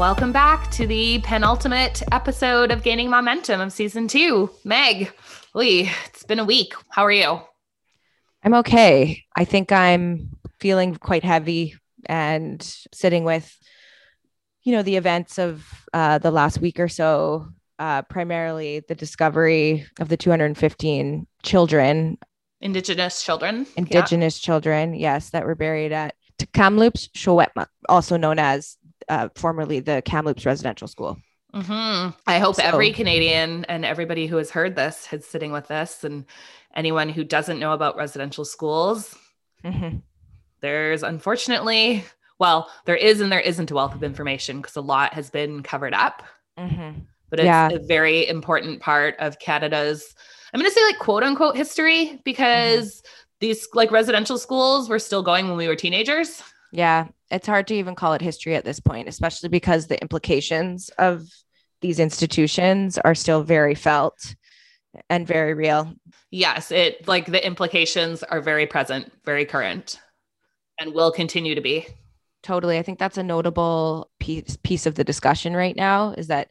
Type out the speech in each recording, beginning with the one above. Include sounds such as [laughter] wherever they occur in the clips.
Welcome back to the penultimate episode of Gaining Momentum of season two. Meg, Lee, it's been a week. How are you? I'm okay. I think I'm feeling quite heavy and sitting with, you know, the events of uh, the last week or so, uh, primarily the discovery of the 215 children, Indigenous children, Indigenous yeah. children, yes, that were buried at Kamloops Secwépemc, also known as uh, formerly the Kamloops Residential School. Mm-hmm. I hope so, every Canadian and everybody who has heard this is sitting with this, and anyone who doesn't know about residential schools. Mm-hmm. There's unfortunately, well, there is and there isn't a wealth of information because a lot has been covered up. Mm-hmm. But it's yeah. a very important part of Canada's, I'm going to say like quote unquote history because mm-hmm. these like residential schools were still going when we were teenagers. Yeah, it's hard to even call it history at this point, especially because the implications of these institutions are still very felt and very real. Yes, it like the implications are very present, very current, and will continue to be. Totally. I think that's a notable piece piece of the discussion right now is that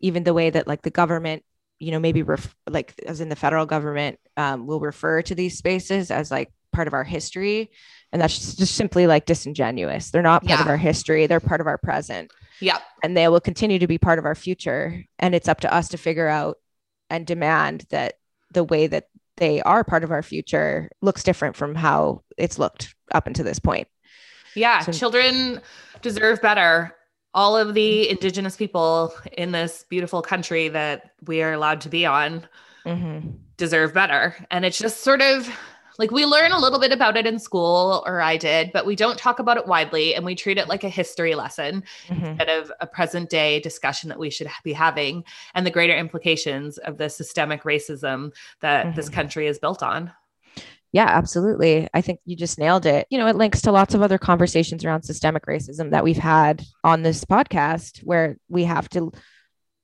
even the way that like the government, you know, maybe ref- like as in the federal government um, will refer to these spaces as like part of our history and that's just simply like disingenuous. They're not part yeah. of our history. They're part of our present. Yeah and they will continue to be part of our future. And it's up to us to figure out and demand that the way that they are part of our future looks different from how it's looked up until this point. Yeah. So, children deserve better. All of the indigenous people in this beautiful country that we are allowed to be on mm-hmm. deserve better. And it's just sort of like we learn a little bit about it in school, or I did, but we don't talk about it widely and we treat it like a history lesson mm-hmm. instead of a present day discussion that we should be having and the greater implications of the systemic racism that mm-hmm. this country is built on. Yeah, absolutely. I think you just nailed it. You know, it links to lots of other conversations around systemic racism that we've had on this podcast where we have to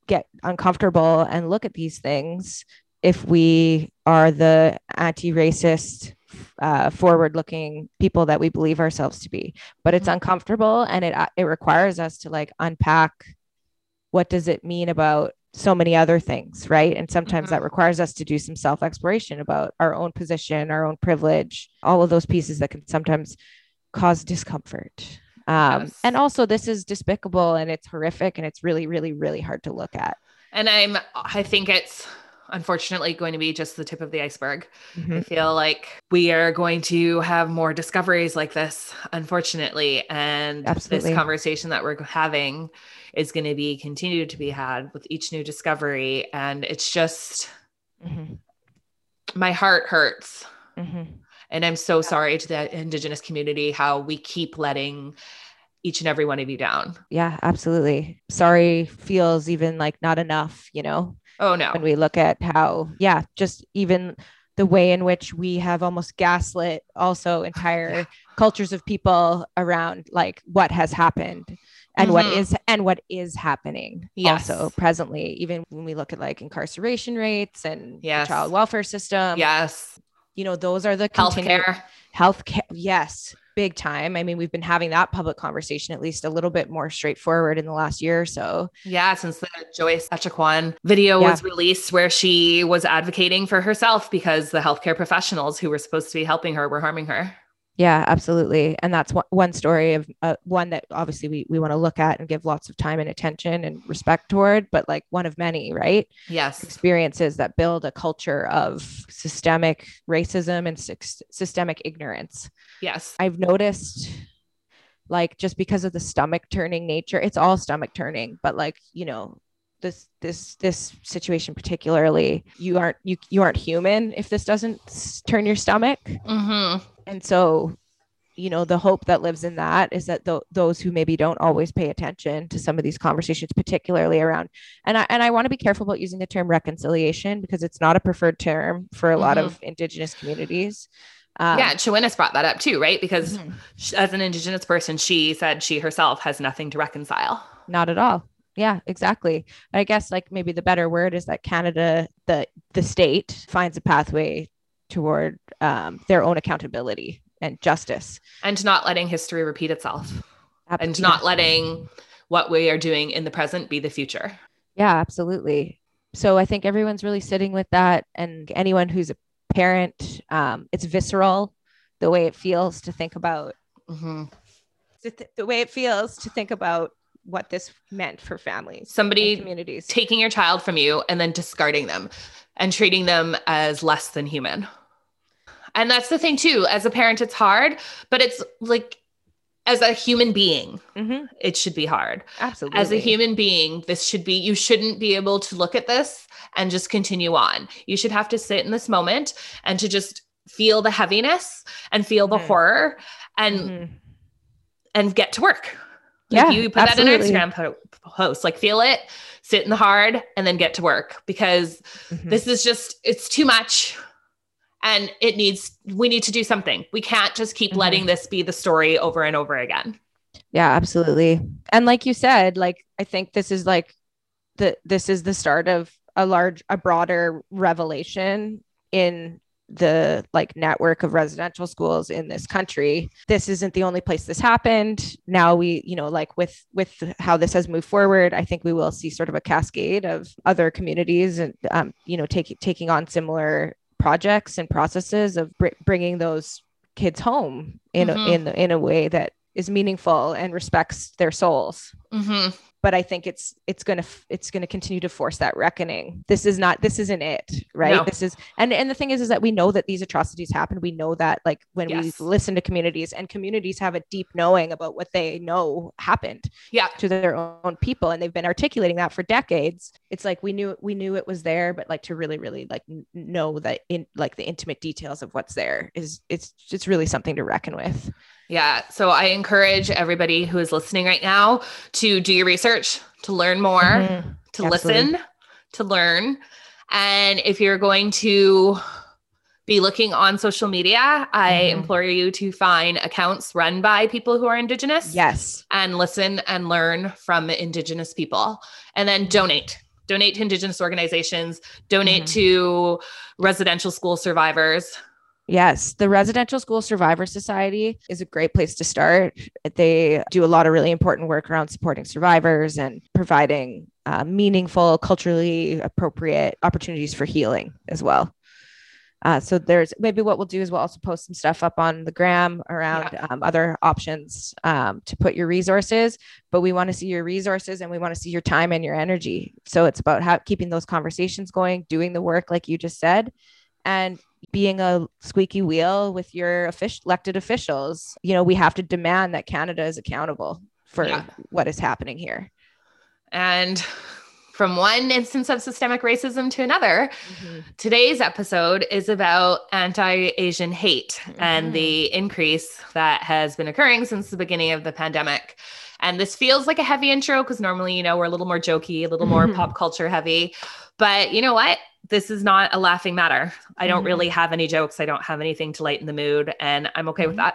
get uncomfortable and look at these things if we are the anti-racist uh, forward-looking people that we believe ourselves to be but it's mm-hmm. uncomfortable and it it requires us to like unpack what does it mean about so many other things right and sometimes mm-hmm. that requires us to do some self-exploration about our own position our own privilege all of those pieces that can sometimes cause discomfort um, yes. and also this is despicable and it's horrific and it's really really really hard to look at and i'm i think it's unfortunately going to be just the tip of the iceberg. Mm-hmm. I feel like we are going to have more discoveries like this, unfortunately. And Absolutely. this conversation that we're having is going to be continued to be had with each new discovery. And it's just, mm-hmm. my heart hurts. Mm-hmm. And I'm so sorry to the Indigenous community how we keep letting each and every one of you down. Yeah, absolutely. Sorry feels even like not enough, you know? Oh no. When we look at how, yeah, just even the way in which we have almost gaslit also entire cultures of people around like what has happened and mm-hmm. what is and what is happening yes. also presently even when we look at like incarceration rates and yes. child welfare system yes you know those are the healthcare healthcare yes big time. I mean, we've been having that public conversation at least a little bit more straightforward in the last year or so. Yeah, since the Joyce Echaquan video yeah. was released where she was advocating for herself because the healthcare professionals who were supposed to be helping her were harming her. Yeah, absolutely. And that's one, story of uh, one that obviously we, we want to look at and give lots of time and attention and respect toward, but like one of many, right? Yes. Experiences that build a culture of systemic racism and sy- systemic ignorance. Yes. I've noticed like just because of the stomach turning nature, it's all stomach turning, but like, you know, this this this situation particularly you aren't you you aren't human if this doesn't turn your stomach mm-hmm. And so you know the hope that lives in that is that th- those who maybe don't always pay attention to some of these conversations particularly around and i and i want to be careful about using the term reconciliation because it's not a preferred term for a mm-hmm. lot of indigenous communities um, yeah, Chewinnis brought that up too, right? Because mm-hmm. as an Indigenous person, she said she herself has nothing to reconcile. Not at all. Yeah, exactly. I guess like maybe the better word is that Canada, the the state, finds a pathway toward um, their own accountability and justice, and not letting history repeat itself, Absolutely. and not letting what we are doing in the present be the future. Yeah, absolutely. So I think everyone's really sitting with that, and anyone who's a parent, um, it's visceral the way it feels to think about mm-hmm. the way it feels to think about what this meant for families somebody communities taking your child from you and then discarding them and treating them as less than human and that's the thing too as a parent it's hard but it's like as a human being mm-hmm. it should be hard absolutely as a human being this should be you shouldn't be able to look at this and just continue on you should have to sit in this moment and to just feel the heaviness and feel the mm-hmm. horror and mm-hmm. and get to work like yeah, you put absolutely. that in an Instagram po- post, like feel it, sit in the hard, and then get to work because mm-hmm. this is just, it's too much. And it needs, we need to do something. We can't just keep mm-hmm. letting this be the story over and over again. Yeah, absolutely. And like you said, like, I think this is like the, this is the start of a large, a broader revelation in the like network of residential schools in this country this isn't the only place this happened now we you know like with with how this has moved forward i think we will see sort of a cascade of other communities and um, you know taking taking on similar projects and processes of br- bringing those kids home in mm-hmm. a, in in a way that is meaningful and respects their souls mm-hmm but I think it's it's gonna it's gonna continue to force that reckoning. This is not this isn't it, right? No. This is and and the thing is is that we know that these atrocities happen. We know that like when yes. we listen to communities and communities have a deep knowing about what they know happened yeah. to their own people and they've been articulating that for decades. It's like we knew we knew it was there, but like to really really like know that in like the intimate details of what's there is it's it's really something to reckon with. Yeah. So I encourage everybody who is listening right now to do your research, to learn more, mm-hmm. to Absolutely. listen, to learn. And if you're going to be looking on social media, I mm-hmm. implore you to find accounts run by people who are Indigenous. Yes. And listen and learn from Indigenous people. And then donate. Donate to Indigenous organizations, donate mm-hmm. to residential school survivors, Yes, the Residential School Survivor Society is a great place to start. They do a lot of really important work around supporting survivors and providing uh, meaningful, culturally appropriate opportunities for healing as well. Uh, so there's maybe what we'll do is we'll also post some stuff up on the gram around yeah. um, other options um, to put your resources but we want to see your resources and we want to see your time and your energy so it's about how, keeping those conversations going doing the work like you just said and being a squeaky wheel with your official, elected officials. You know, we have to demand that Canada is accountable for yeah. what is happening here. And from one instance of systemic racism to another, mm-hmm. today's episode is about anti Asian hate mm-hmm. and the increase that has been occurring since the beginning of the pandemic. And this feels like a heavy intro because normally, you know, we're a little more jokey, a little more mm-hmm. pop culture heavy. But you know what? This is not a laughing matter. I don't mm-hmm. really have any jokes. I don't have anything to lighten the mood. And I'm okay mm-hmm. with that.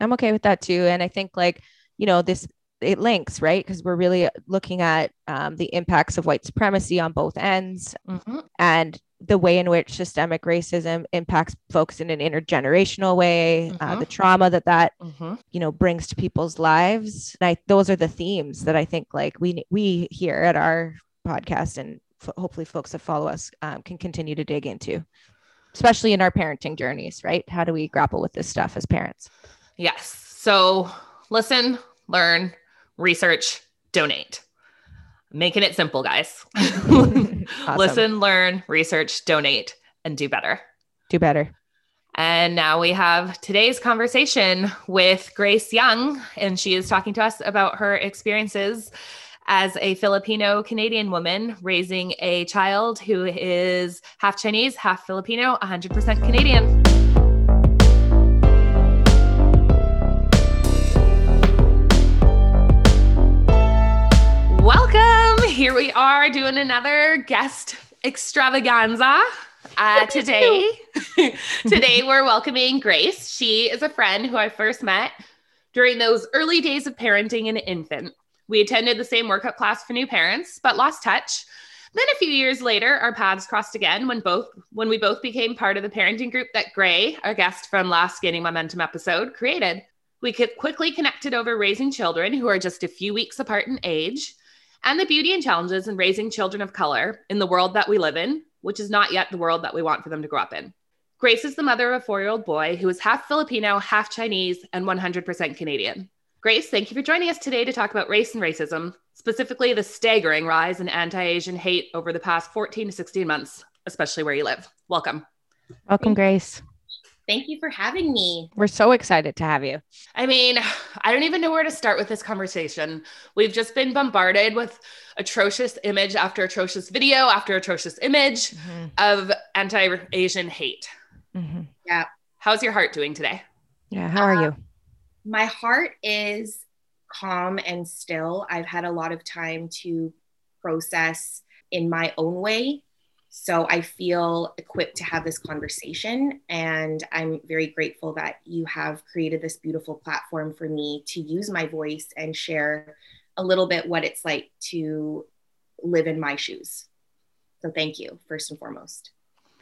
I'm okay with that too. And I think, like, you know, this it links, right? Because we're really looking at um, the impacts of white supremacy on both ends mm-hmm. and the way in which systemic racism impacts folks in an intergenerational way, uh, mm-hmm. the trauma that that mm-hmm. you know brings to people's lives. And I, those are the themes that I think like we we here at our podcast and hopefully folks that follow us um, can continue to dig into, especially in our parenting journeys, right? How do we grapple with this stuff as parents? Yes. So listen, learn, research, donate. Making it simple, guys. [laughs] [laughs] awesome. Listen, learn, research, donate, and do better. Do better. And now we have today's conversation with Grace Young, and she is talking to us about her experiences as a Filipino Canadian woman raising a child who is half Chinese, half Filipino, 100% Canadian. Welcome. Here we are doing another guest extravaganza. Uh, today, [laughs] today we're welcoming Grace. She is a friend who I first met during those early days of parenting an infant. We attended the same workout class for new parents, but lost touch. Then a few years later, our paths crossed again when both when we both became part of the parenting group that Gray, our guest from last Gaining Momentum episode, created. We quickly connected over raising children who are just a few weeks apart in age, and the beauty and challenges in raising children of color in the world that we live in, which is not yet the world that we want for them to grow up in. Grace is the mother of a four year old boy who is half Filipino, half Chinese, and 100% Canadian. Grace, thank you for joining us today to talk about race and racism, specifically the staggering rise in anti Asian hate over the past 14 to 16 months, especially where you live. Welcome. Welcome, Grace. Thank you for having me. We're so excited to have you. I mean, I don't even know where to start with this conversation. We've just been bombarded with atrocious image after atrocious video after atrocious image mm-hmm. of anti Asian hate. Mm-hmm. Yeah. How's your heart doing today? Yeah. How are uh, you? My heart is calm and still. I've had a lot of time to process in my own way. So I feel equipped to have this conversation. And I'm very grateful that you have created this beautiful platform for me to use my voice and share a little bit what it's like to live in my shoes. So thank you, first and foremost.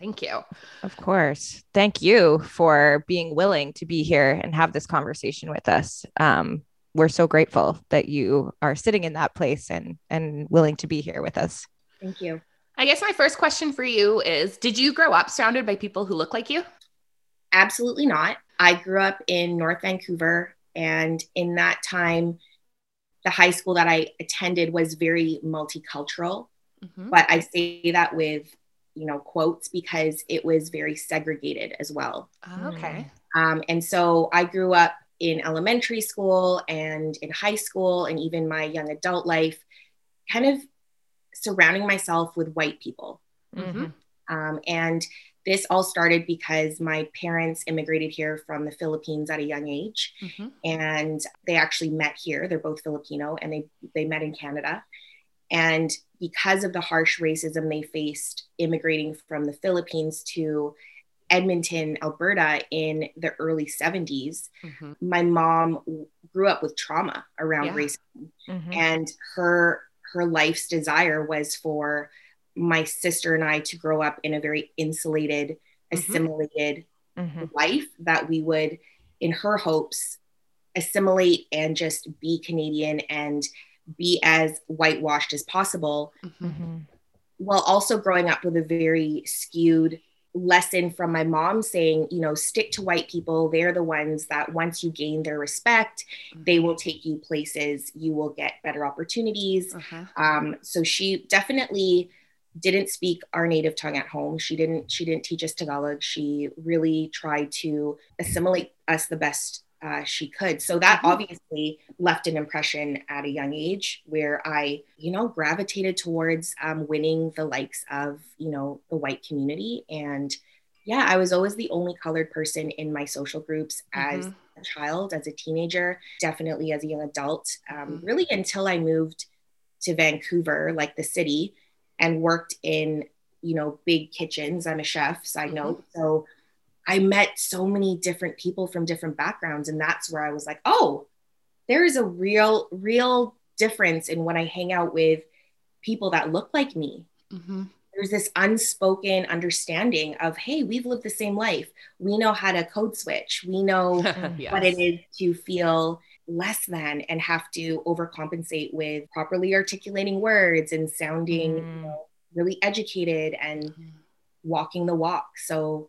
Thank you. Of course. Thank you for being willing to be here and have this conversation with us. Um, we're so grateful that you are sitting in that place and and willing to be here with us. Thank you. I guess my first question for you is Did you grow up surrounded by people who look like you? Absolutely not. I grew up in North Vancouver, and in that time, the high school that I attended was very multicultural. Mm-hmm. But I say that with you know quotes because it was very segregated as well oh, okay um, and so i grew up in elementary school and in high school and even my young adult life kind of surrounding myself with white people mm-hmm. um, and this all started because my parents immigrated here from the Philippines at a young age, mm-hmm. and they actually met here. They're both Filipino, and they they met in Canada. And because of the harsh racism they faced immigrating from the Philippines to Edmonton, Alberta in the early 70s, mm-hmm. my mom grew up with trauma around yeah. racism. Mm-hmm. And her her life's desire was for my sister and I to grow up in a very insulated, mm-hmm. assimilated mm-hmm. life that we would, in her hopes, assimilate and just be Canadian and be as whitewashed as possible mm-hmm. while also growing up with a very skewed lesson from my mom saying you know stick to white people they're the ones that once you gain their respect mm-hmm. they will take you places you will get better opportunities uh-huh. um, so she definitely didn't speak our native tongue at home she didn't she didn't teach us tagalog she really tried to assimilate us the best uh, she could. So that mm-hmm. obviously left an impression at a young age where I, you know, gravitated towards um, winning the likes of, you know, the white community. And yeah, I was always the only colored person in my social groups as mm-hmm. a child, as a teenager, definitely as a young adult, um, mm-hmm. really until I moved to Vancouver, like the city, and worked in, you know, big kitchens. I'm a chef, side mm-hmm. note. So I met so many different people from different backgrounds. And that's where I was like, oh, there is a real, real difference in when I hang out with people that look like me. Mm-hmm. There's this unspoken understanding of, hey, we've lived the same life. We know how to code switch. We know yes. [laughs] what it is to feel less than and have to overcompensate with properly articulating words and sounding mm. you know, really educated and mm. walking the walk. So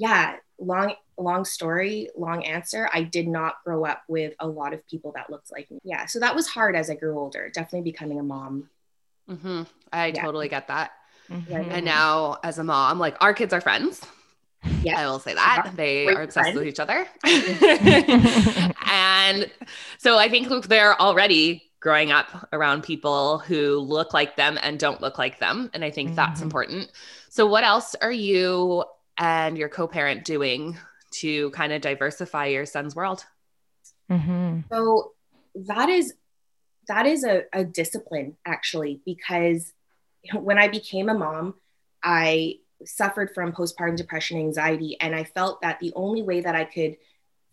yeah, long long story, long answer. I did not grow up with a lot of people that looked like me. Yeah, so that was hard as I grew older. Definitely becoming a mom. Mm-hmm. I yeah. totally get that. Mm-hmm. And now, as a mom, like our kids are friends. Yeah, I will say that yeah. they Great are obsessed friend. with each other. [laughs] [laughs] and so I think look, they're already growing up around people who look like them and don't look like them. And I think mm-hmm. that's important. So, what else are you and your co-parent doing to kind of diversify your son's world? Mm-hmm. So that is that is a, a discipline actually, because when I became a mom, I suffered from postpartum depression anxiety. And I felt that the only way that I could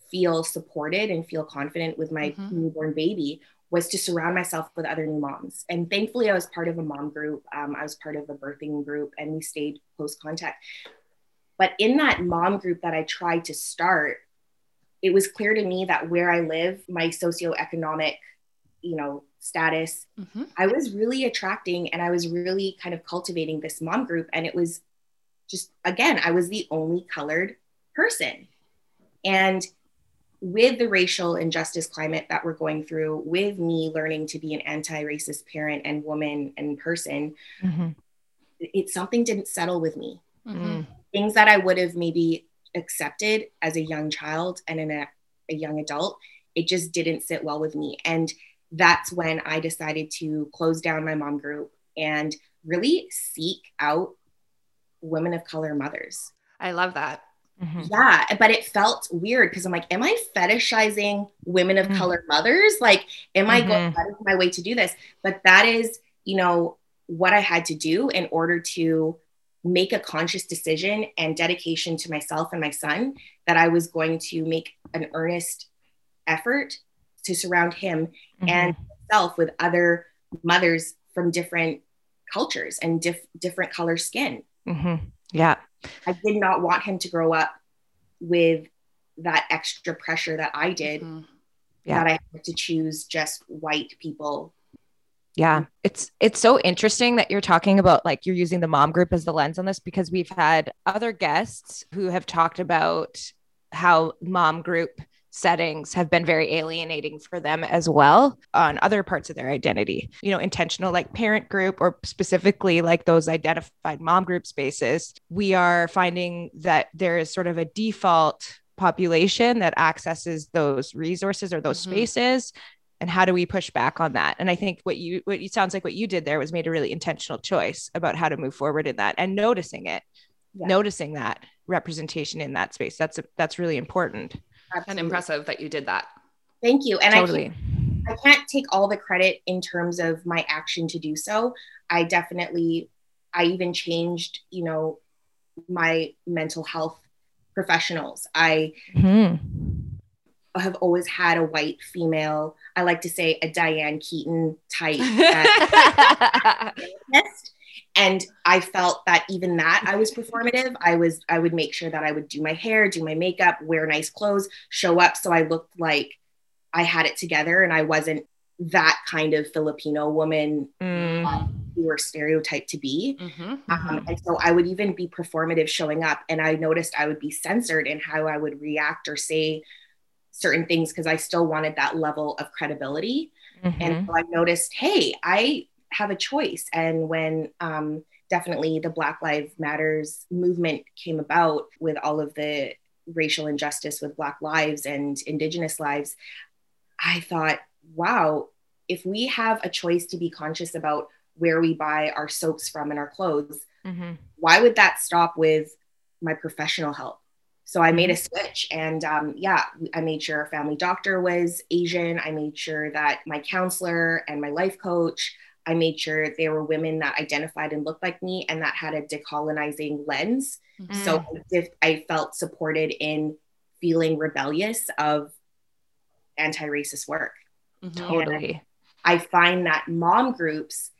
feel supported and feel confident with my mm-hmm. newborn baby was to surround myself with other new moms. And thankfully, I was part of a mom group. Um, I was part of a birthing group, and we stayed close contact. But in that mom group that I tried to start, it was clear to me that where I live, my socioeconomic, you know, status, mm-hmm. I was really attracting and I was really kind of cultivating this mom group. And it was just, again, I was the only colored person. And with the racial injustice climate that we're going through, with me learning to be an anti racist parent and woman and person, mm-hmm. it something didn't settle with me. Mm-hmm. Things that I would have maybe accepted as a young child and in a, a young adult, it just didn't sit well with me. And that's when I decided to close down my mom group and really seek out women of color mothers. I love that. Mm-hmm. Yeah, but it felt weird because I'm like, am I fetishizing women of mm-hmm. color mothers? Like, am I going mm-hmm. out of my way to do this? But that is, you know, what I had to do in order to make a conscious decision and dedication to myself and my son that I was going to make an earnest effort to surround him mm-hmm. and myself with other mothers from different cultures and dif- different color skin. Mm-hmm. Yeah. I did not want him to grow up with that extra pressure that I did. Mm-hmm. Yeah. That I had to choose just white people. Yeah. It's it's so interesting that you're talking about like you're using the mom group as the lens on this because we've had other guests who have talked about how mom group settings have been very alienating for them as well on other parts of their identity. You know, intentional like parent group or specifically like those identified mom group spaces, we are finding that there is sort of a default population that accesses those resources or those mm-hmm. spaces and how do we push back on that and i think what you what it sounds like what you did there was made a really intentional choice about how to move forward in that and noticing it yeah. noticing that representation in that space that's a, that's really important Absolutely. and impressive that you did that. Thank you. And totally. I, can't, I can't take all the credit in terms of my action to do so. I definitely, I even changed, you know, my mental health professionals. I mm-hmm. Have always had a white female, I like to say a Diane Keaton type [laughs] and i felt that even that i was performative i was i would make sure that i would do my hair do my makeup wear nice clothes show up so i looked like i had it together and i wasn't that kind of filipino woman mm. um, who were stereotyped to be mm-hmm, um, mm-hmm. and so i would even be performative showing up and i noticed i would be censored in how i would react or say certain things because i still wanted that level of credibility mm-hmm. and so i noticed hey i have a choice. And when um, definitely the Black Lives Matters movement came about with all of the racial injustice with Black lives and Indigenous lives, I thought, wow, if we have a choice to be conscious about where we buy our soaps from and our clothes, mm-hmm. why would that stop with my professional help? So I made a mm-hmm. switch and um, yeah, I made sure our family doctor was Asian. I made sure that my counselor and my life coach I made sure there were women that identified and looked like me and that had a decolonizing lens. Mm-hmm. So if I felt supported in feeling rebellious of anti-racist work. Mm-hmm. Totally. I find that mom groups,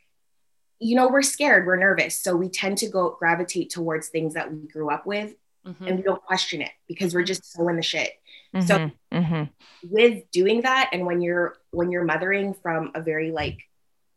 you know, we're scared, we're nervous. So we tend to go gravitate towards things that we grew up with mm-hmm. and we don't question it because we're just so in the shit. So mm-hmm. Mm-hmm. with doing that and when you're when you're mothering from a very like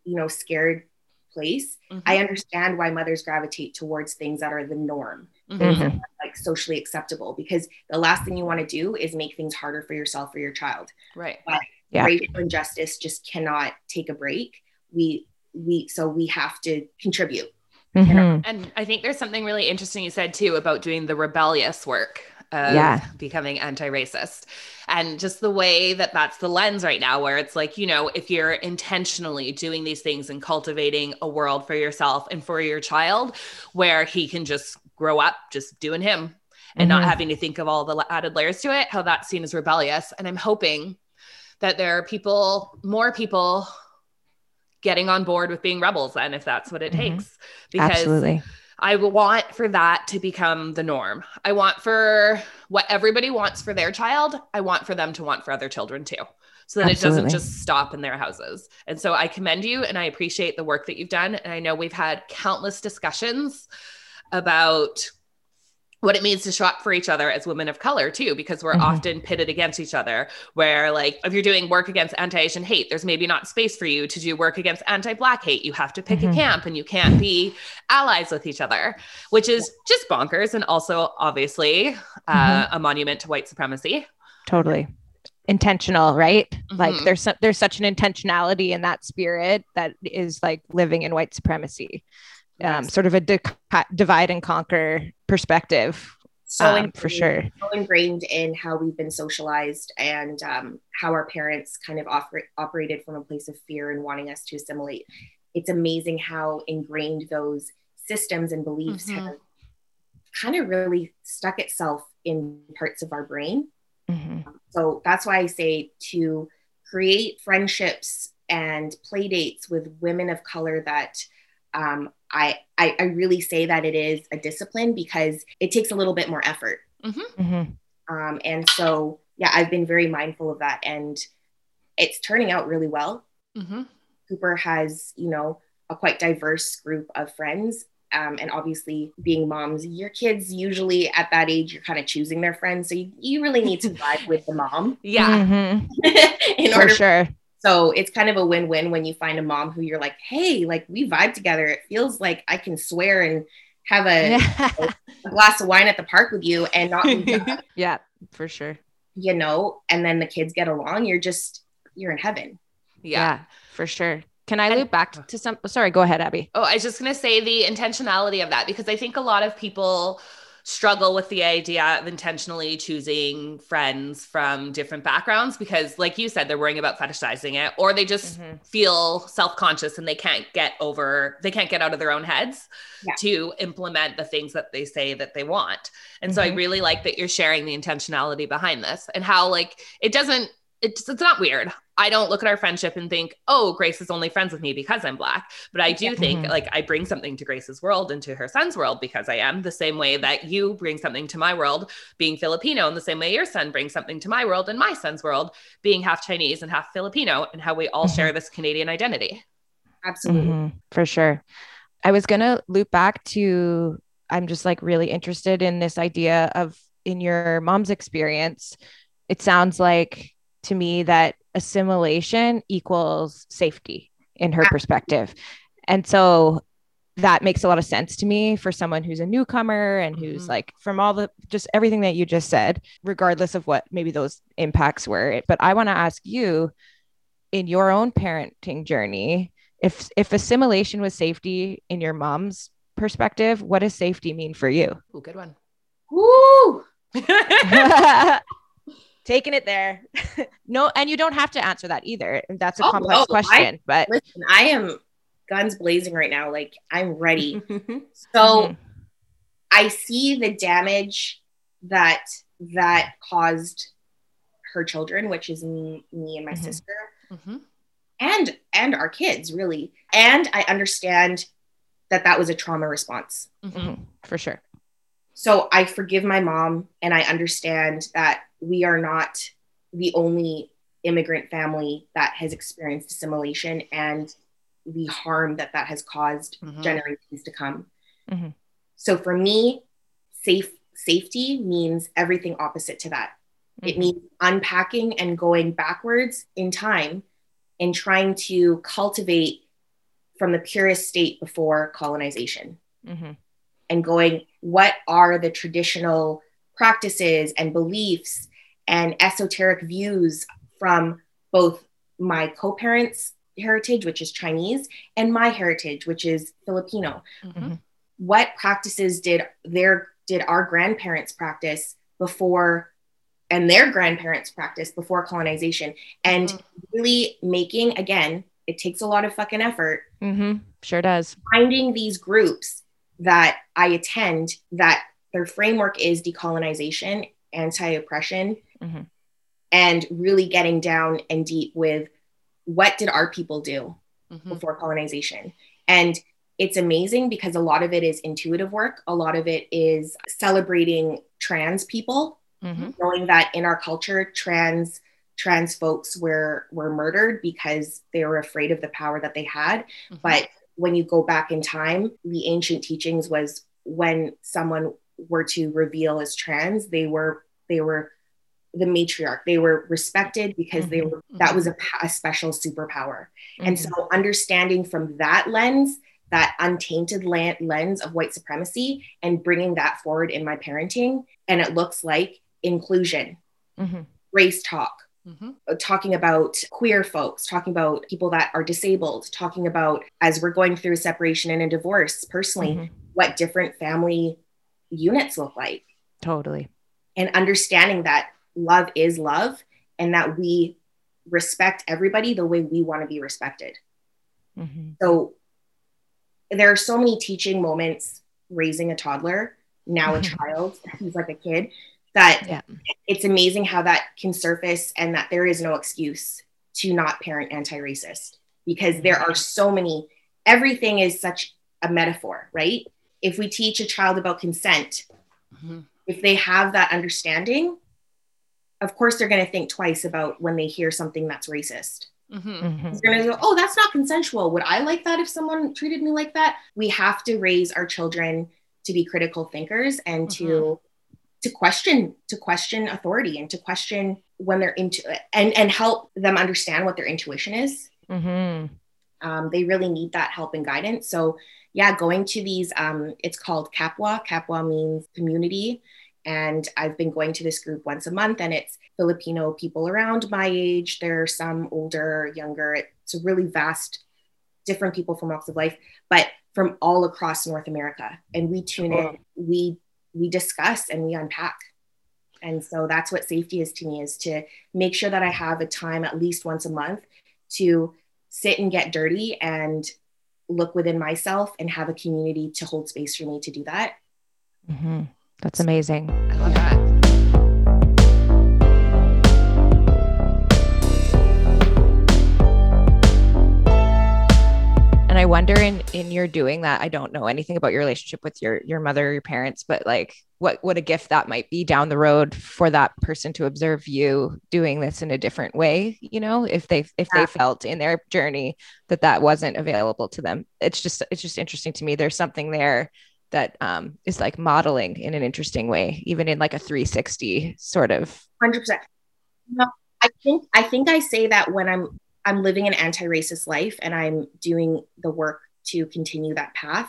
you know scared place mm-hmm. i understand why mothers gravitate towards things that are the norm mm-hmm. like socially acceptable because the last thing you want to do is make things harder for yourself or your child right but yeah. racial injustice just cannot take a break we we so we have to contribute mm-hmm. and i think there's something really interesting you said too about doing the rebellious work of yeah. becoming anti-racist and just the way that that's the lens right now where it's like you know if you're intentionally doing these things and cultivating a world for yourself and for your child where he can just grow up just doing him and mm-hmm. not having to think of all the added layers to it how that's seen as rebellious and i'm hoping that there are people more people getting on board with being rebels then if that's what it mm-hmm. takes because Absolutely. I want for that to become the norm. I want for what everybody wants for their child, I want for them to want for other children too. So that Absolutely. it doesn't just stop in their houses. And so I commend you and I appreciate the work that you've done. And I know we've had countless discussions about what it means to show up for each other as women of color too because we're mm-hmm. often pitted against each other where like if you're doing work against anti-asian hate there's maybe not space for you to do work against anti-black hate you have to pick mm-hmm. a camp and you can't be allies with each other which is just bonkers and also obviously uh, mm-hmm. a monument to white supremacy totally intentional right like mm-hmm. there's there's such an intentionality in that spirit that is like living in white supremacy um, sort of a di- divide and conquer perspective so um, for sure so ingrained in how we've been socialized and um, how our parents kind of oper- operated from a place of fear and wanting us to assimilate it's amazing how ingrained those systems and beliefs mm-hmm. have kind of really stuck itself in parts of our brain mm-hmm. so that's why i say to create friendships and play dates with women of color that um, I, I, I really say that it is a discipline because it takes a little bit more effort. Mm-hmm. Mm-hmm. Um, and so, yeah, I've been very mindful of that, and it's turning out really well. Mm-hmm. Cooper has, you know, a quite diverse group of friends. Um, and obviously, being moms, your kids usually at that age, you're kind of choosing their friends. So you, you really need to [laughs] vibe with the mom. Yeah. Mm-hmm. [laughs] in For order sure. So it's kind of a win-win when you find a mom who you're like, hey, like we vibe together. It feels like I can swear and have a, [laughs] a glass of wine at the park with you and not [laughs] yeah, for sure. You know, and then the kids get along, you're just you're in heaven. Yeah, yeah for sure. Can I loop back to some? Sorry, go ahead, Abby. Oh, I was just going to say the intentionality of that because I think a lot of people struggle with the idea of intentionally choosing friends from different backgrounds because like you said they're worrying about fetishizing it or they just mm-hmm. feel self-conscious and they can't get over they can't get out of their own heads yeah. to implement the things that they say that they want and mm-hmm. so i mm-hmm. really like that you're sharing the intentionality behind this and how like it doesn't it's, it's not weird. I don't look at our friendship and think, oh, Grace is only friends with me because I'm Black. But I do think mm-hmm. like I bring something to Grace's world and to her son's world because I am the same way that you bring something to my world being Filipino, and the same way your son brings something to my world and my son's world being half Chinese and half Filipino, and how we all mm-hmm. share this Canadian identity. Absolutely. Mm-hmm. For sure. I was going to loop back to, I'm just like really interested in this idea of in your mom's experience. It sounds like to me that assimilation equals safety in her perspective. And so that makes a lot of sense to me for someone who's a newcomer and who's mm-hmm. like from all the just everything that you just said, regardless of what maybe those impacts were. But I want to ask you in your own parenting journey, if if assimilation was safety in your mom's perspective, what does safety mean for you? Oh, good one. Woo! [laughs] [laughs] taking it there. [laughs] no, and you don't have to answer that either. That's a oh, complex no, question. I, but listen, I am guns blazing right now. Like I'm ready. [laughs] so mm-hmm. I see the damage that that caused her children, which is me, me and my mm-hmm. sister, mm-hmm. and and our kids, really. And I understand that that was a trauma response. Mm-hmm. For sure. So I forgive my mom, and I understand that we are not the only immigrant family that has experienced assimilation and the harm that that has caused mm-hmm. generations to come. Mm-hmm. So for me, safe safety means everything opposite to that. Mm-hmm. It means unpacking and going backwards in time and trying to cultivate from the purest state before colonization mm-hmm. and going, what are the traditional practices and beliefs and esoteric views from both my co-parents heritage which is chinese and my heritage which is filipino mm-hmm. what practices did their did our grandparents practice before and their grandparents practice before colonization and mm-hmm. really making again it takes a lot of fucking effort mm-hmm. sure does finding these groups that i attend that their framework is decolonization anti-oppression mm-hmm. and really getting down and deep with what did our people do mm-hmm. before colonization. And it's amazing because a lot of it is intuitive work. A lot of it is celebrating trans people, mm-hmm. knowing that in our culture, trans trans folks were were murdered because they were afraid of the power that they had. Mm-hmm. But when you go back in time, the ancient teachings was when someone were to reveal as trans, they were they were the matriarch. They were respected because mm-hmm. they were that was a, a special superpower. Mm-hmm. And so understanding from that lens, that untainted lens of white supremacy and bringing that forward in my parenting and it looks like inclusion, mm-hmm. race talk, Mm-hmm. Uh, talking about queer folks, talking about people that are disabled, talking about as we're going through a separation and a divorce personally, mm-hmm. what different family units look like. Totally. And understanding that love is love and that we respect everybody the way we want to be respected. Mm-hmm. So there are so many teaching moments raising a toddler, now a child, he's like a kid, that yeah. it's amazing how that can surface and that there is no excuse to not parent anti-racist because there are so many everything is such a metaphor right if we teach a child about consent mm-hmm. if they have that understanding of course they're going to think twice about when they hear something that's racist mm-hmm. mm-hmm. they're going to go oh that's not consensual would i like that if someone treated me like that we have to raise our children to be critical thinkers and mm-hmm. to to question to question authority and to question when they're into it and and help them understand what their intuition is mm-hmm. um, they really need that help and guidance so yeah going to these um, it's called kapwa kapwa means community and i've been going to this group once a month and it's filipino people around my age. There are some older younger. It's a really vast different people from walks of life but from all across north america. And we tune cool. in we we discuss and we unpack. And so that's what safety is to me is to make sure that i have a time at least once a month to sit and get dirty and look within myself and have a community to hold space for me to do that. Mm-hmm. That's amazing i love that And I wonder in in your doing that, I don't know anything about your relationship with your your mother, your parents, but like what what a gift that might be down the road for that person to observe you doing this in a different way, you know, if they if yeah. they felt in their journey that that wasn't available to them. It's just it's just interesting to me. There's something there that um, is like modeling in an interesting way, even in like a 360 sort of. 100%. No, I think I think I say that when I'm I'm living an anti-racist life and I'm doing the work to continue that path.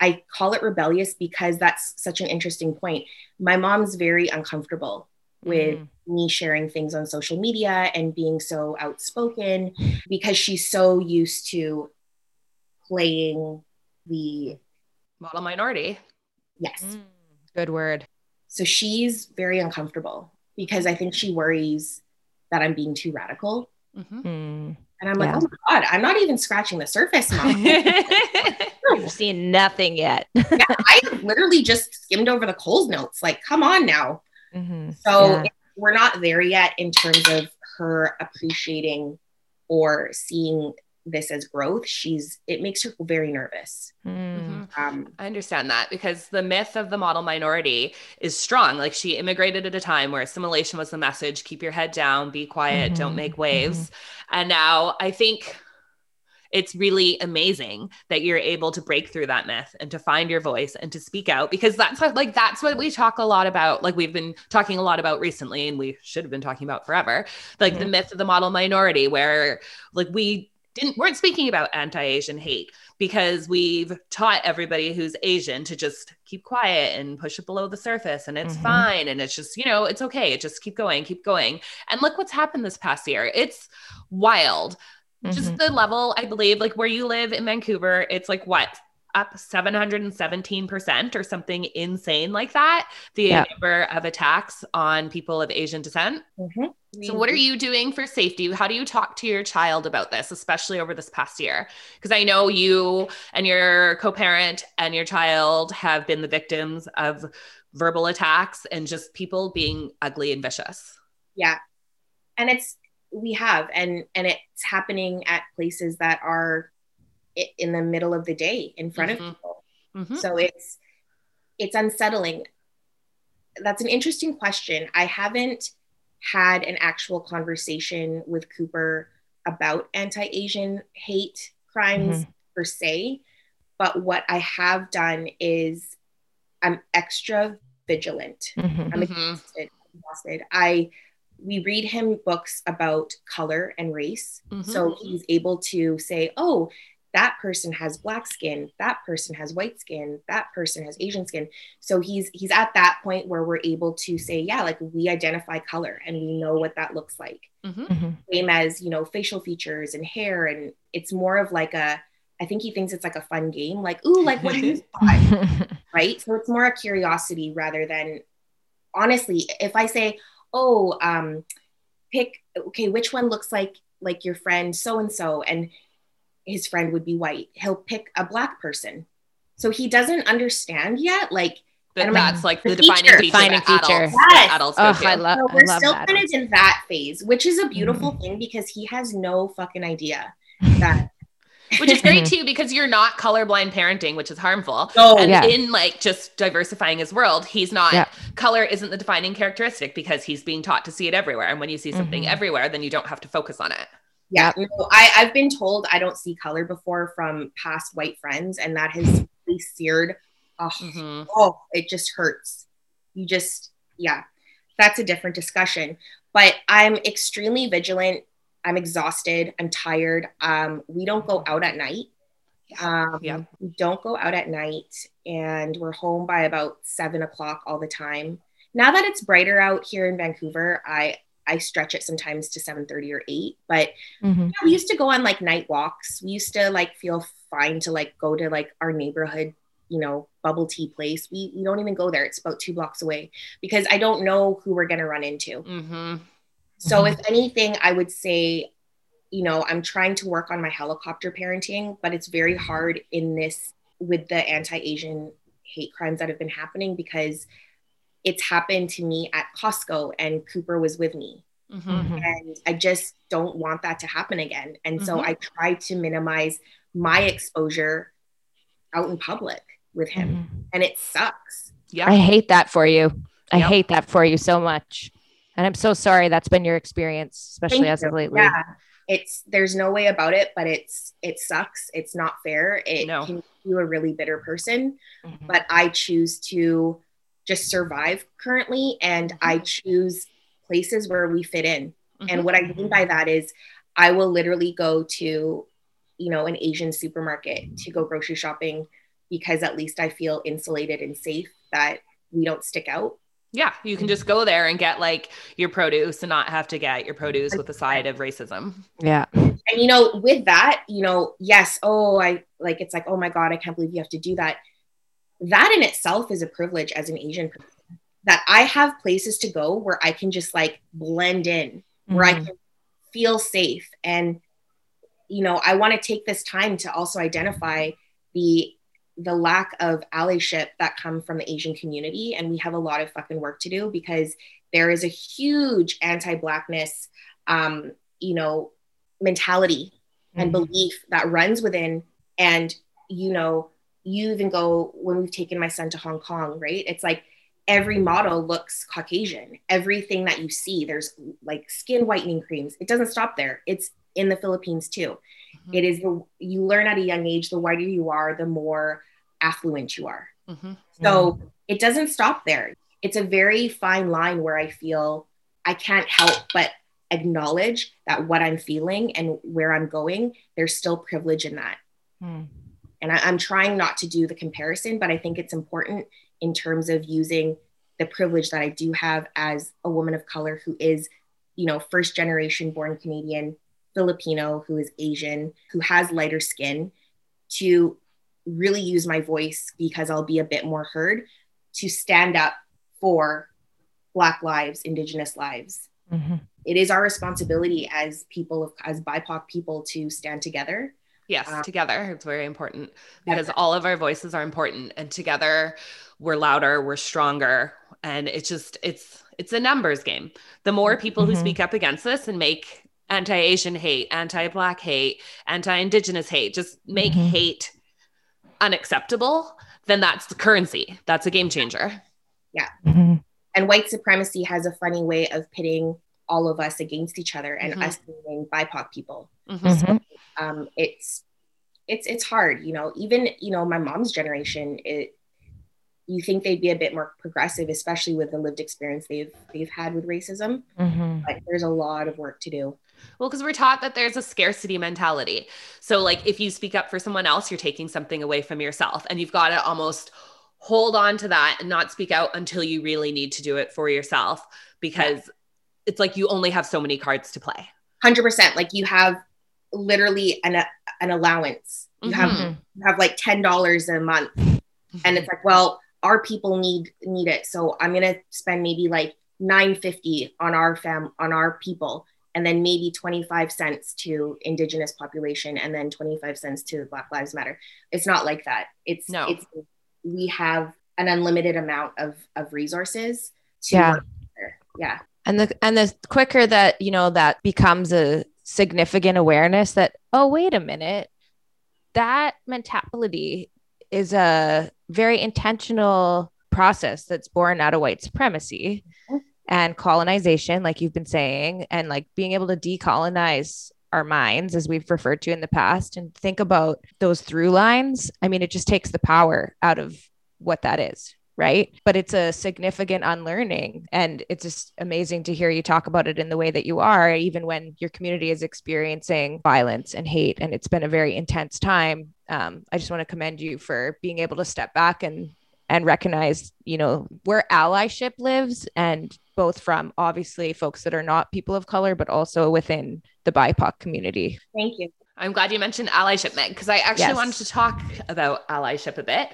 I call it rebellious because that's such an interesting point. My mom's very uncomfortable with mm. me sharing things on social media and being so outspoken because she's so used to playing the model minority. Yes. Mm, good word. So she's very uncomfortable because I think she worries that I'm being too radical Mm-hmm. Mm, and I'm like, yeah. oh my God, I'm not even scratching the surface, mom. [laughs] [laughs] You've seen nothing yet. [laughs] yeah, I literally just skimmed over the Coles notes. Like, come on now. Mm-hmm. So yeah. we're not there yet in terms of her appreciating or seeing this as growth she's it makes her very nervous mm-hmm. um, i understand that because the myth of the model minority is strong like she immigrated at a time where assimilation was the message keep your head down be quiet mm-hmm. don't make waves mm-hmm. and now i think it's really amazing that you're able to break through that myth and to find your voice and to speak out because that's what, like that's what we talk a lot about like we've been talking a lot about recently and we should have been talking about forever like mm-hmm. the myth of the model minority where like we didn't weren't speaking about anti-Asian hate because we've taught everybody who's Asian to just keep quiet and push it below the surface and it's mm-hmm. fine. And it's just you know it's okay. It just keep going keep going. And look what's happened this past year. It's wild. Mm-hmm. just the level I believe like where you live in Vancouver it's like what up 717% or something insane like that the yeah. number of attacks on people of asian descent. Mm-hmm. so what are you doing for safety? How do you talk to your child about this especially over this past year? Because i know you and your co-parent and your child have been the victims of verbal attacks and just people being ugly and vicious. Yeah. And it's we have and and it's happening at places that are in the middle of the day in front mm-hmm. of people. Mm-hmm. So it's it's unsettling. That's an interesting question. I haven't had an actual conversation with Cooper about anti-Asian hate crimes mm-hmm. per se, but what I have done is I'm extra vigilant. Mm-hmm. I'm mm-hmm. exhausted, exhausted. I we read him books about color and race. Mm-hmm. So he's able to say, oh, that person has black skin, that person has white skin, that person has Asian skin. So he's he's at that point where we're able to say, yeah, like we identify color and we know what that looks like. Mm-hmm. mm-hmm. Same as, you know, facial features and hair. And it's more of like a, I think he thinks it's like a fun game, like, ooh, like what do you [laughs] thought? [laughs] right. So it's more a curiosity rather than honestly, if I say, oh, um, pick okay, which one looks like like your friend so and so, and his friend would be white. He'll pick a black person, so he doesn't understand yet, like. That that's like, like the, defining feature, defining feature. Adults, yes. adults oh, I, lo- so we're still kind of in that phase, which is a beautiful mm. thing because he has no fucking idea that [laughs] which is great too because you're not colorblind parenting which is harmful oh, and yeah. in like just diversifying his world he's not yeah. color isn't the defining characteristic because he's being taught to see it everywhere and when you see something mm-hmm. everywhere then you don't have to focus on it yeah I, i've been told i don't see color before from past white friends and that has really seared oh, mm-hmm. oh it just hurts you just yeah that's a different discussion but i'm extremely vigilant I'm exhausted. I'm tired. Um, we don't go out at night. Um, yeah. We don't go out at night, and we're home by about seven o'clock all the time. Now that it's brighter out here in Vancouver, I I stretch it sometimes to seven thirty or eight. But mm-hmm. you know, we used to go on like night walks. We used to like feel fine to like go to like our neighborhood, you know, bubble tea place. We we don't even go there. It's about two blocks away because I don't know who we're gonna run into. Mm-hmm. So, mm-hmm. if anything, I would say, you know, I'm trying to work on my helicopter parenting, but it's very hard in this with the anti Asian hate crimes that have been happening because it's happened to me at Costco and Cooper was with me. Mm-hmm. mm-hmm. And I just don't want that to happen again. And mm-hmm. so I try to minimize my exposure out in public with him. Mm-hmm. And it sucks. Yeah. I hate that for you. I yep. hate that for you so much. And I'm so sorry that's been your experience, especially Thank as you. of lately. Yeah. It's there's no way about it, but it's it sucks. It's not fair. It no. can make you a really bitter person. Mm-hmm. But I choose to just survive currently and mm-hmm. I choose places where we fit in. Mm-hmm. And what I mean by that is I will literally go to, you know, an Asian supermarket to go grocery shopping because at least I feel insulated and safe that we don't stick out. Yeah, you can just go there and get like your produce and not have to get your produce with a side of racism. Yeah. And you know, with that, you know, yes, oh, I like it's like, oh my God, I can't believe you have to do that. That in itself is a privilege as an Asian person that I have places to go where I can just like blend in, where mm-hmm. I can feel safe. And, you know, I want to take this time to also identify the the lack of allyship that come from the Asian community. And we have a lot of fucking work to do because there is a huge anti-blackness, um, you know, mentality mm-hmm. and belief that runs within. And, you know, you even go when we've taken my son to Hong Kong, right? It's like every model looks Caucasian. Everything that you see, there's like skin whitening creams. It doesn't stop there. It's in the Philippines too. Mm-hmm. It is the you learn at a young age, the whiter you are, the more affluent you are. Mm-hmm. So mm-hmm. it doesn't stop there. It's a very fine line where I feel I can't help but acknowledge that what I'm feeling and where I'm going, there's still privilege in that. Mm. And I, I'm trying not to do the comparison, but I think it's important in terms of using the privilege that I do have as a woman of color who is, you know, first generation born Canadian, Filipino, who is Asian, who has lighter skin, to really use my voice because I'll be a bit more heard to stand up for Black lives, Indigenous lives. Mm-hmm. It is our responsibility as people, as BIPOC people, to stand together. Yes, um, together. It's very important because all of our voices are important, and together we're louder, we're stronger, and it's just it's it's a numbers game. The more people mm-hmm. who speak up against this and make anti-Asian hate, anti-black hate, anti-indigenous hate, just make mm-hmm. hate unacceptable, then that's the currency. That's a game changer. Yeah. Mm-hmm. And white supremacy has a funny way of pitting all of us against each other and mm-hmm. us being BIPOC people. Mm-hmm. So, um, it's it's it's hard, you know. Even you know, my mom's generation, it you think they'd be a bit more progressive, especially with the lived experience they've they've had with racism. Mm-hmm. But there's a lot of work to do. Well, because we're taught that there's a scarcity mentality. So, like, if you speak up for someone else, you're taking something away from yourself, and you've got to almost hold on to that and not speak out until you really need to do it for yourself because yeah. it's like you only have so many cards to play. 100%. Like, you have literally an, an allowance. You mm-hmm. have you have like ten dollars a month, mm-hmm. and it's like, well, our people need need it, so I'm gonna spend maybe like nine fifty on our fam on our people, and then maybe twenty five cents to Indigenous population, and then twenty five cents to Black Lives Matter. It's not like that. It's no. It's we have an unlimited amount of of resources. yeah. Yeah. And the and the quicker that you know that becomes a significant awareness that, oh, wait a minute, that mentality is a very intentional process that's born out of white supremacy mm-hmm. and colonization, like you've been saying, and like being able to decolonize our minds, as we've referred to in the past, and think about those through lines. I mean, it just takes the power out of what that is right? But it's a significant unlearning. And it's just amazing to hear you talk about it in the way that you are, even when your community is experiencing violence and hate. And it's been a very intense time. Um, I just want to commend you for being able to step back and and recognize, you know, where allyship lives and both from obviously folks that are not people of color, but also within the BIPOC community. Thank you. I'm glad you mentioned allyship, Meg, because I actually yes. wanted to talk about allyship a bit.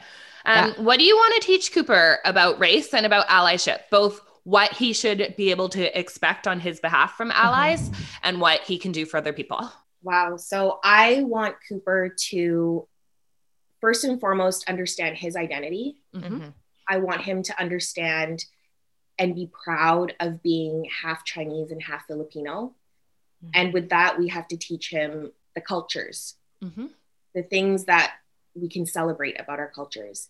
Um, yeah. What do you want to teach Cooper about race and about allyship? Both what he should be able to expect on his behalf from allies mm-hmm. and what he can do for other people. Wow. So I want Cooper to first and foremost understand his identity. Mm-hmm. I want him to understand and be proud of being half Chinese and half Filipino. Mm-hmm. And with that, we have to teach him the cultures, mm-hmm. the things that we can celebrate about our cultures.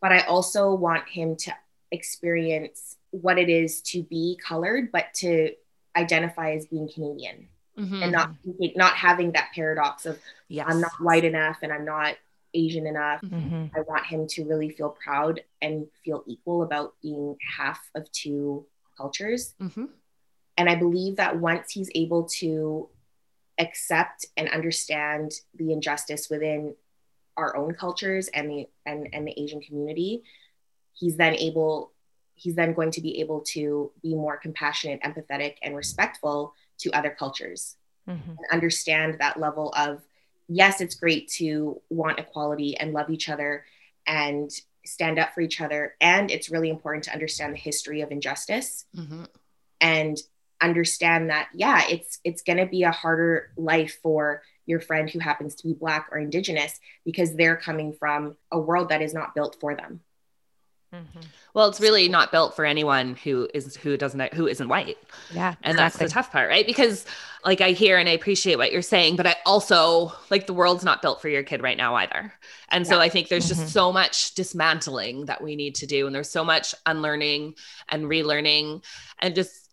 But I also want him to experience what it is to be colored, but to identify as being Canadian mm-hmm. and not not having that paradox of yes. I'm not white enough and I'm not Asian enough. Mm-hmm. I want him to really feel proud and feel equal about being half of two cultures. Mm-hmm. And I believe that once he's able to accept and understand the injustice within our own cultures and the and, and the Asian community, he's then able he's then going to be able to be more compassionate, empathetic, and respectful to other cultures mm-hmm. and understand that level of yes, it's great to want equality and love each other and stand up for each other. And it's really important to understand the history of injustice mm-hmm. and understand that, yeah, it's it's gonna be a harder life for your friend who happens to be black or indigenous because they're coming from a world that is not built for them mm-hmm. well it's really not built for anyone who is who doesn't who isn't white yeah and exactly. that's the tough part right because like i hear and i appreciate what you're saying but i also like the world's not built for your kid right now either and yeah. so i think there's mm-hmm. just so much dismantling that we need to do and there's so much unlearning and relearning and just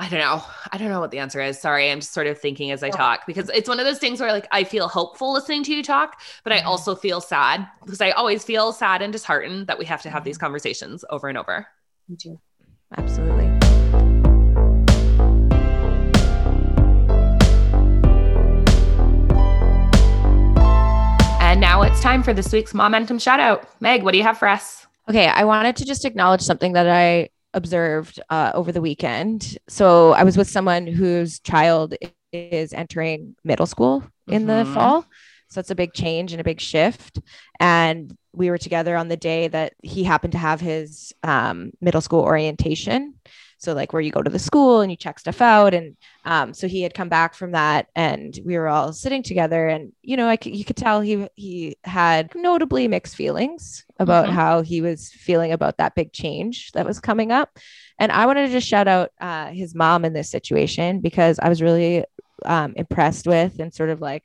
I don't know. I don't know what the answer is. Sorry. I'm just sort of thinking as I talk because it's one of those things where like I feel hopeful listening to you talk, but I mm-hmm. also feel sad because I always feel sad and disheartened that we have to have these mm-hmm. conversations over and over. Me too. Absolutely. And now it's time for this week's Momentum shout out. Meg, what do you have for us? Okay, I wanted to just acknowledge something that I observed uh, over the weekend. So I was with someone whose child is entering middle school in mm-hmm. the fall. So it's a big change and a big shift. And we were together on the day that he happened to have his um, middle school orientation. So like where you go to the school and you check stuff out. And um, so he had come back from that and we were all sitting together and, you know, I c- you could tell he, he had notably mixed feelings about mm-hmm. how he was feeling about that big change that was coming up. And I wanted to just shout out uh, his mom in this situation because I was really um, impressed with and sort of like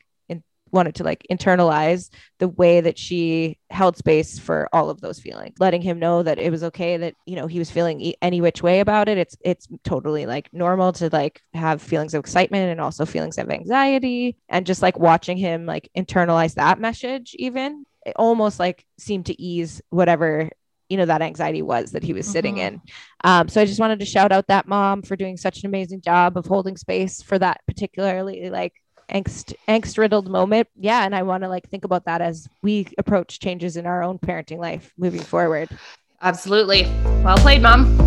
wanted to like internalize the way that she held space for all of those feelings letting him know that it was okay that you know he was feeling any which way about it it's it's totally like normal to like have feelings of excitement and also feelings of anxiety and just like watching him like internalize that message even it almost like seemed to ease whatever you know that anxiety was that he was sitting mm-hmm. in um, so i just wanted to shout out that mom for doing such an amazing job of holding space for that particularly like angst angst riddled moment. Yeah and i want to like think about that as we approach changes in our own parenting life moving forward. Absolutely. Well played mom.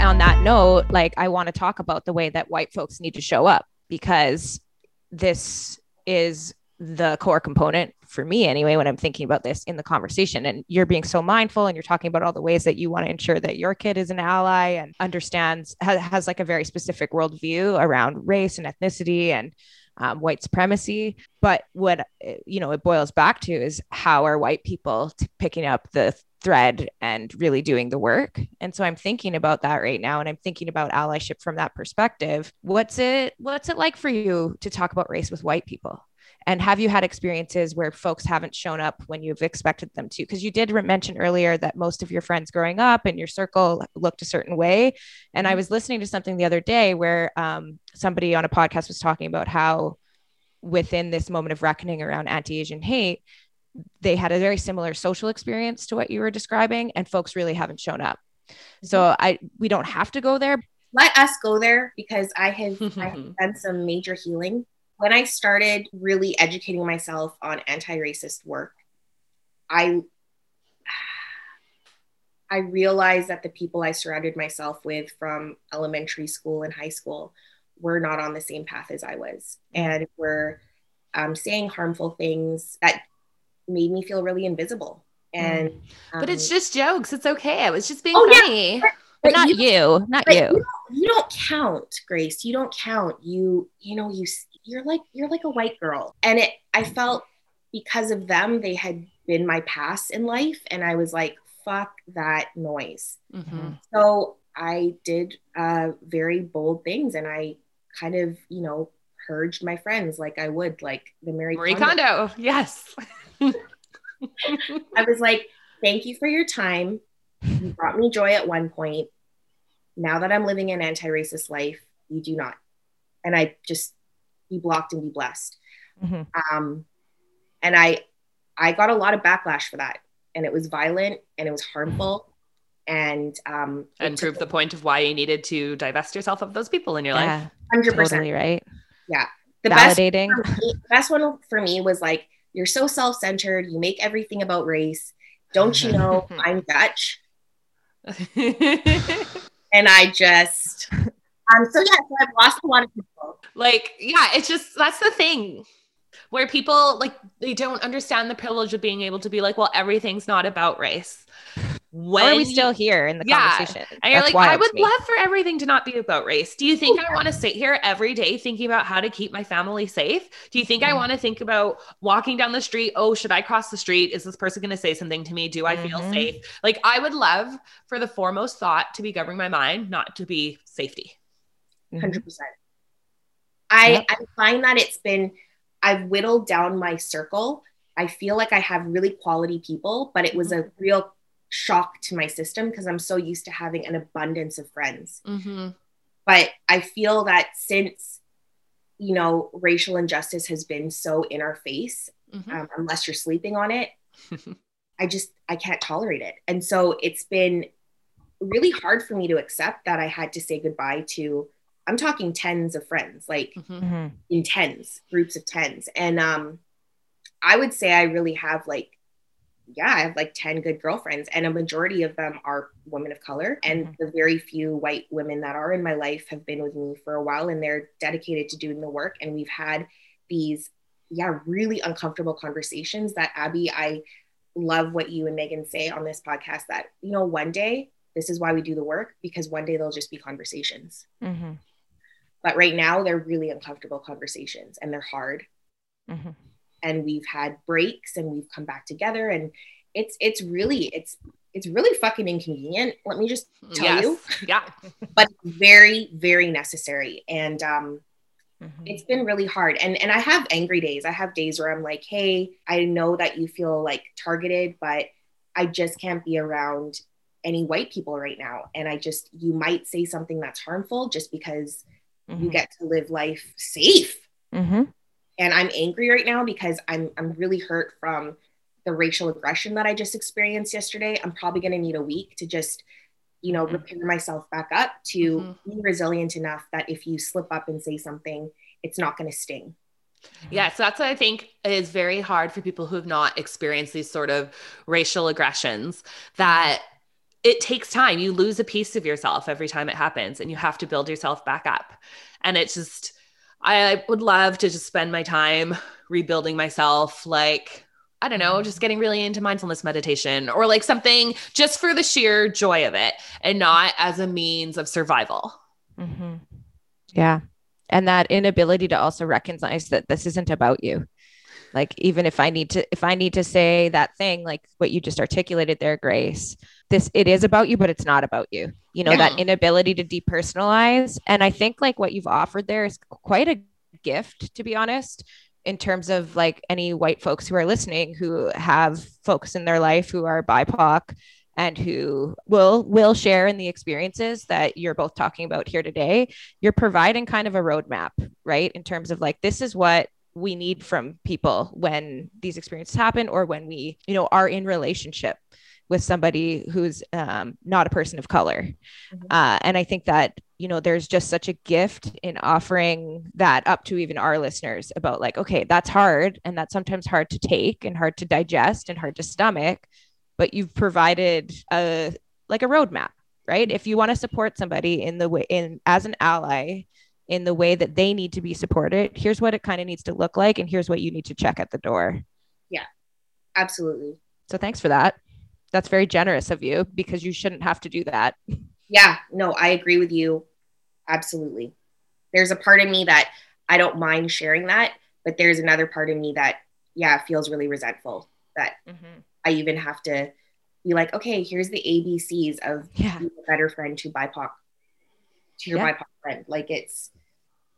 On that note like i want to talk about the way that white folks need to show up because this is the core component for me anyway when i'm thinking about this in the conversation and you're being so mindful and you're talking about all the ways that you want to ensure that your kid is an ally and understands has, has like a very specific worldview around race and ethnicity and um, white supremacy but what you know it boils back to is how are white people t- picking up the thread and really doing the work. And so I'm thinking about that right now and I'm thinking about allyship from that perspective. What's it what's it like for you to talk about race with white people? And have you had experiences where folks haven't shown up when you've expected them to? Because you did mention earlier that most of your friends growing up in your circle looked a certain way. And I mm-hmm. was listening to something the other day where um, somebody on a podcast was talking about how within this moment of reckoning around anti-Asian hate, they had a very similar social experience to what you were describing, and folks really haven't shown up. So mm-hmm. I we don't have to go there. Let us go there because I have, I have [laughs] done some major healing when I started really educating myself on anti-racist work, I I realized that the people I surrounded myself with from elementary school and high school were not on the same path as I was, and were um, saying harmful things that made me feel really invisible. And um, but it's um, just jokes. It's okay. I was just being oh, funny. Yeah but not you, you not you. You don't, you don't count, Grace. You don't count. You, you know, you you're like you're like a white girl. And it I felt because of them, they had been my past in life, and I was like, fuck that noise. Mm-hmm. So I did uh, very bold things, and I kind of, you know, purged my friends like I would, like the mary, Marie Kondo. Kondo. Yes. [laughs] I was like, thank you for your time. You brought me joy at one point now that I'm living an anti racist life, you do not. And I just be blocked and be blessed. Mm-hmm. Um, and I, I got a lot of backlash for that, and it was violent and it was harmful, and um, and proved the point of why you needed to divest yourself of those people in your yeah, life. Hundred percent, totally right. Yeah, the validating. Best, me, the best one for me was like, "You're so self-centered. You make everything about race. Don't you know I'm Dutch?" [laughs] and I just um so yeah, so I've lost a lot of people. Like, yeah, it's just that's the thing where people like they don't understand the privilege of being able to be like, well, everything's not about race when are we still here in the yeah, conversation? And you're like, I would love for everything to not be about race. Do you think I want to sit here every day thinking about how to keep my family safe? Do you think mm-hmm. I want to think about walking down the street? Oh, should I cross the street? Is this person going to say something to me? Do I mm-hmm. feel safe? Like, I would love for the foremost thought to be governing my mind, not to be safety. 100%. Mm-hmm. I, yep. I find that it's been, I've whittled down my circle. I feel like I have really quality people, but it was a real shock to my system because I'm so used to having an abundance of friends. Mm-hmm. But I feel that since, you know, racial injustice has been so in our face, mm-hmm. um, unless you're sleeping on it, [laughs] I just, I can't tolerate it. And so it's been really hard for me to accept that I had to say goodbye to, I'm talking tens of friends, like mm-hmm. mm-hmm. in tens, groups of tens. And um, I would say I really have like yeah, I have like 10 good girlfriends, and a majority of them are women of color. And mm-hmm. the very few white women that are in my life have been with me for a while and they're dedicated to doing the work. And we've had these yeah, really uncomfortable conversations that Abby, I love what you and Megan say on this podcast that, you know, one day this is why we do the work because one day they'll just be conversations. Mm-hmm. But right now they're really uncomfortable conversations and they're hard. Mm-hmm. And we've had breaks and we've come back together and it's it's really it's it's really fucking inconvenient. Let me just tell yes. you. Yeah. [laughs] but very, very necessary. And um, mm-hmm. it's been really hard. And and I have angry days. I have days where I'm like, hey, I know that you feel like targeted, but I just can't be around any white people right now. And I just you might say something that's harmful just because mm-hmm. you get to live life safe. Mm-hmm. And I'm angry right now because I'm I'm really hurt from the racial aggression that I just experienced yesterday, I'm probably going to need a week to just, you know, mm-hmm. repair myself back up to mm-hmm. be resilient enough that if you slip up and say something, it's not going to sting. Yeah, so that's what I think is very hard for people who have not experienced these sort of racial aggressions that it takes time. You lose a piece of yourself every time it happens and you have to build yourself back up. And it's just I would love to just spend my time rebuilding myself like I don't know, just getting really into mindfulness meditation or like something just for the sheer joy of it and not as a means of survival. Mm-hmm. Yeah. And that inability to also recognize that this isn't about you. Like, even if I need to, if I need to say that thing, like what you just articulated there, Grace, this, it is about you, but it's not about you. You know, yeah. that inability to depersonalize. And I think like what you've offered there is quite a gift, to be honest, in terms of like any white folks who are listening who have folks in their life who are BIPOC and who will will share in the experiences that you're both talking about here today you're providing kind of a roadmap right in terms of like this is what we need from people when these experiences happen or when we you know are in relationship with somebody who's um, not a person of color mm-hmm. uh, and i think that you know there's just such a gift in offering that up to even our listeners about like okay that's hard and that's sometimes hard to take and hard to digest and hard to stomach but you've provided a like a roadmap right if you want to support somebody in the way in as an ally in the way that they need to be supported here's what it kind of needs to look like and here's what you need to check at the door yeah absolutely so thanks for that that's very generous of you because you shouldn't have to do that yeah, no, I agree with you. Absolutely. There's a part of me that I don't mind sharing that, but there's another part of me that, yeah, feels really resentful that mm-hmm. I even have to be like, okay, here's the ABCs of yeah. a better friend to BIPOC, to your yeah. BIPOC friend. Like it's,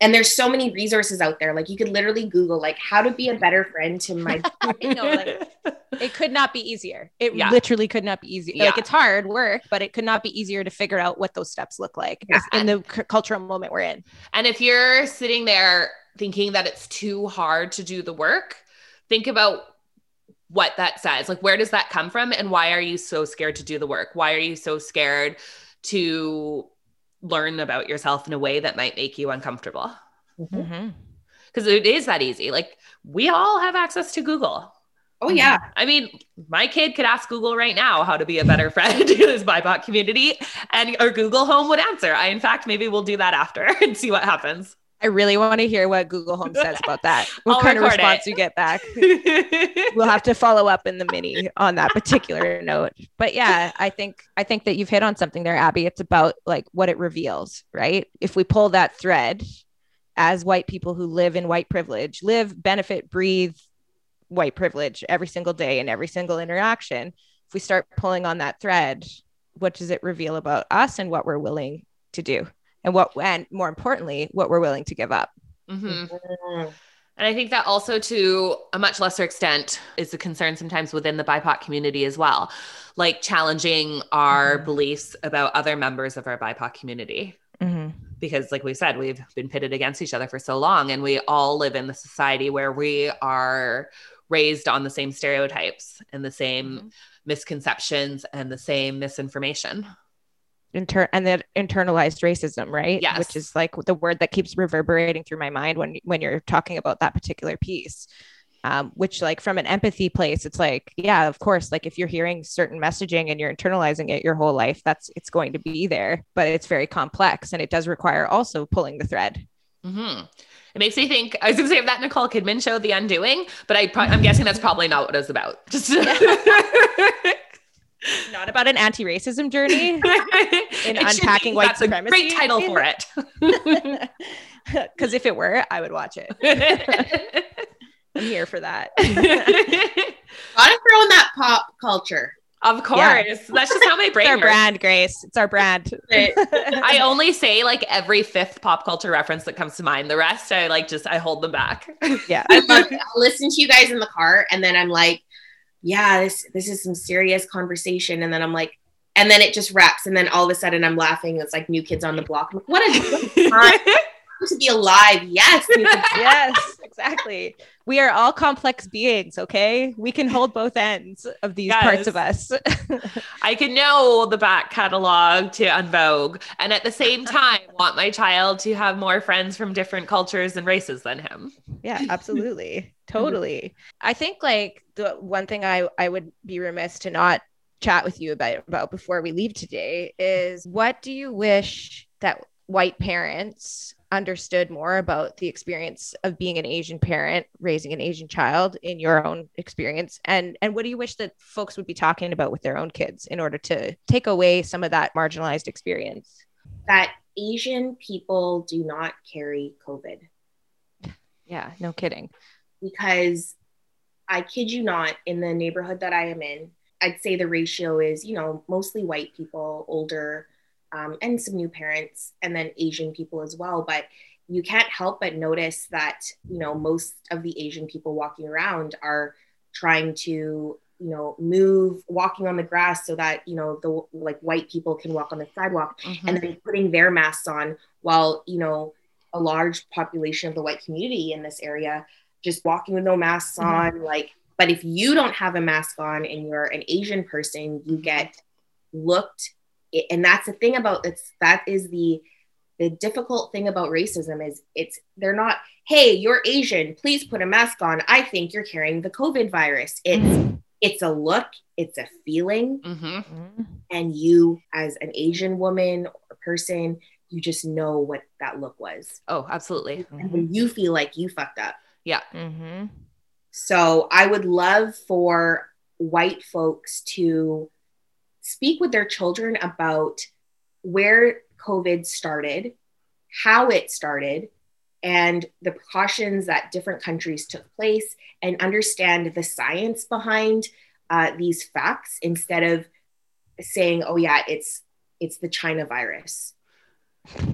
and there's so many resources out there like you could literally google like how to be a better friend to my [laughs] know, like, it could not be easier it yeah. literally could not be easier yeah. like it's hard work but it could not be easier to figure out what those steps look like yeah. in the c- cultural moment we're in and if you're sitting there thinking that it's too hard to do the work think about what that says like where does that come from and why are you so scared to do the work why are you so scared to learn about yourself in a way that might make you uncomfortable. Because mm-hmm. it is that easy. Like we all have access to Google. Oh yeah. I mean, my kid could ask Google right now how to be a better [laughs] friend to this BIPOC community, and our Google Home would answer. I, in fact, maybe we'll do that after [laughs] and see what happens. I really want to hear what Google Home says about that. [laughs] What kind of response it. you get back? [laughs] we'll have to follow up in the mini on that particular note. But yeah, I think I think that you've hit on something there, Abby. It's about like what it reveals, right? If we pull that thread as white people who live in white privilege, live, benefit, breathe white privilege every single day and every single interaction, if we start pulling on that thread, what does it reveal about us and what we're willing to do? And what and more importantly what we're willing to give up mm-hmm. mm-hmm. and i think that also to a much lesser extent is a concern sometimes within the bipoc community as well like challenging our mm-hmm. beliefs about other members of our bipoc community mm-hmm. because like we said we've been pitted against each other for so long and we all live in the society where we are raised on the same stereotypes and the same mm-hmm. misconceptions and the same misinformation inter and that internalized racism, right? Yes. Which is like the word that keeps reverberating through my mind when when you're talking about that particular piece. Um, which like from an empathy place it's like yeah of course like if you're hearing certain messaging and you're internalizing it your whole life that's it's going to be there but it's very complex and it does require also pulling the thread mm-hmm. It makes me think. I was going to say that Nicole Kidman show, The Undoing, but I I'm guessing that's probably not what it's about. Just [laughs] [laughs] [laughs] not about an anti-racism journey [laughs] in unpacking white that's supremacy. great title for it. [laughs] Because if it were, I would watch it. I'm here for that. Gotta throw in that pop culture. Of course. Yeah. That's just how my brain it's our brand, Grace. It's our brand. I only say like every fifth pop culture reference that comes to mind. The rest I like just I hold them back. Yeah. I love I'll listen to you guys in the car and then I'm like, yeah, this this is some serious conversation. And then I'm like, and then it just wraps. And then all of a sudden I'm laughing. It's like new kids on the block. Like, what a time [laughs] to be alive. Yes. yes, exactly we are all complex beings okay? We can hold both ends of these yes. parts of us. [laughs] I can know the back catalog to En Vogue and at the same time want my child to have more friends from different cultures and races than him. Yeah [laughs] absolutely. Mm-hmm. Totally. I think like the one thing i i would be remiss to not chat with you about about before we leave today is what do you wish that white parents understood more about the experience of being an Asian parent raising an Asian child in your own experience? And and what do you wish that folks would be talking about with their own kids in order to take away some of that marginalized experience? That Asian people do not carry covid. Yeah no kidding. Because I kid you not in the neighborhood that I am in I'd say the ratio is you know mostly white people older um, and some new parents, and then Asian people as well. But you can't help but notice that you know most of the Asian people walking around are trying to you know move walking on the grass so that you know the like white people can walk on the sidewalk mm-hmm. and then putting their masks on while you know a large population of the white community in this area just walking with no masks mm-hmm. on like but if you don't have a mask on and you're an asian person you get looked and that's the thing about it's that is the the difficult thing about racism is it's they're not hey you're asian please put a mask on i think you're carrying the covid virus it's mm-hmm. it's a look it's a feeling mm-hmm. and you as an asian woman or person you just know what that look was oh absolutely mm-hmm. you feel like you fucked up yeah mm-hmm. so i would love for white folks to speak with their children about where COVID started, how it started, and the precautions that different countries took place, and understand the science behind uh, these facts instead of saying, "Oh yeah, it's it's the China virus."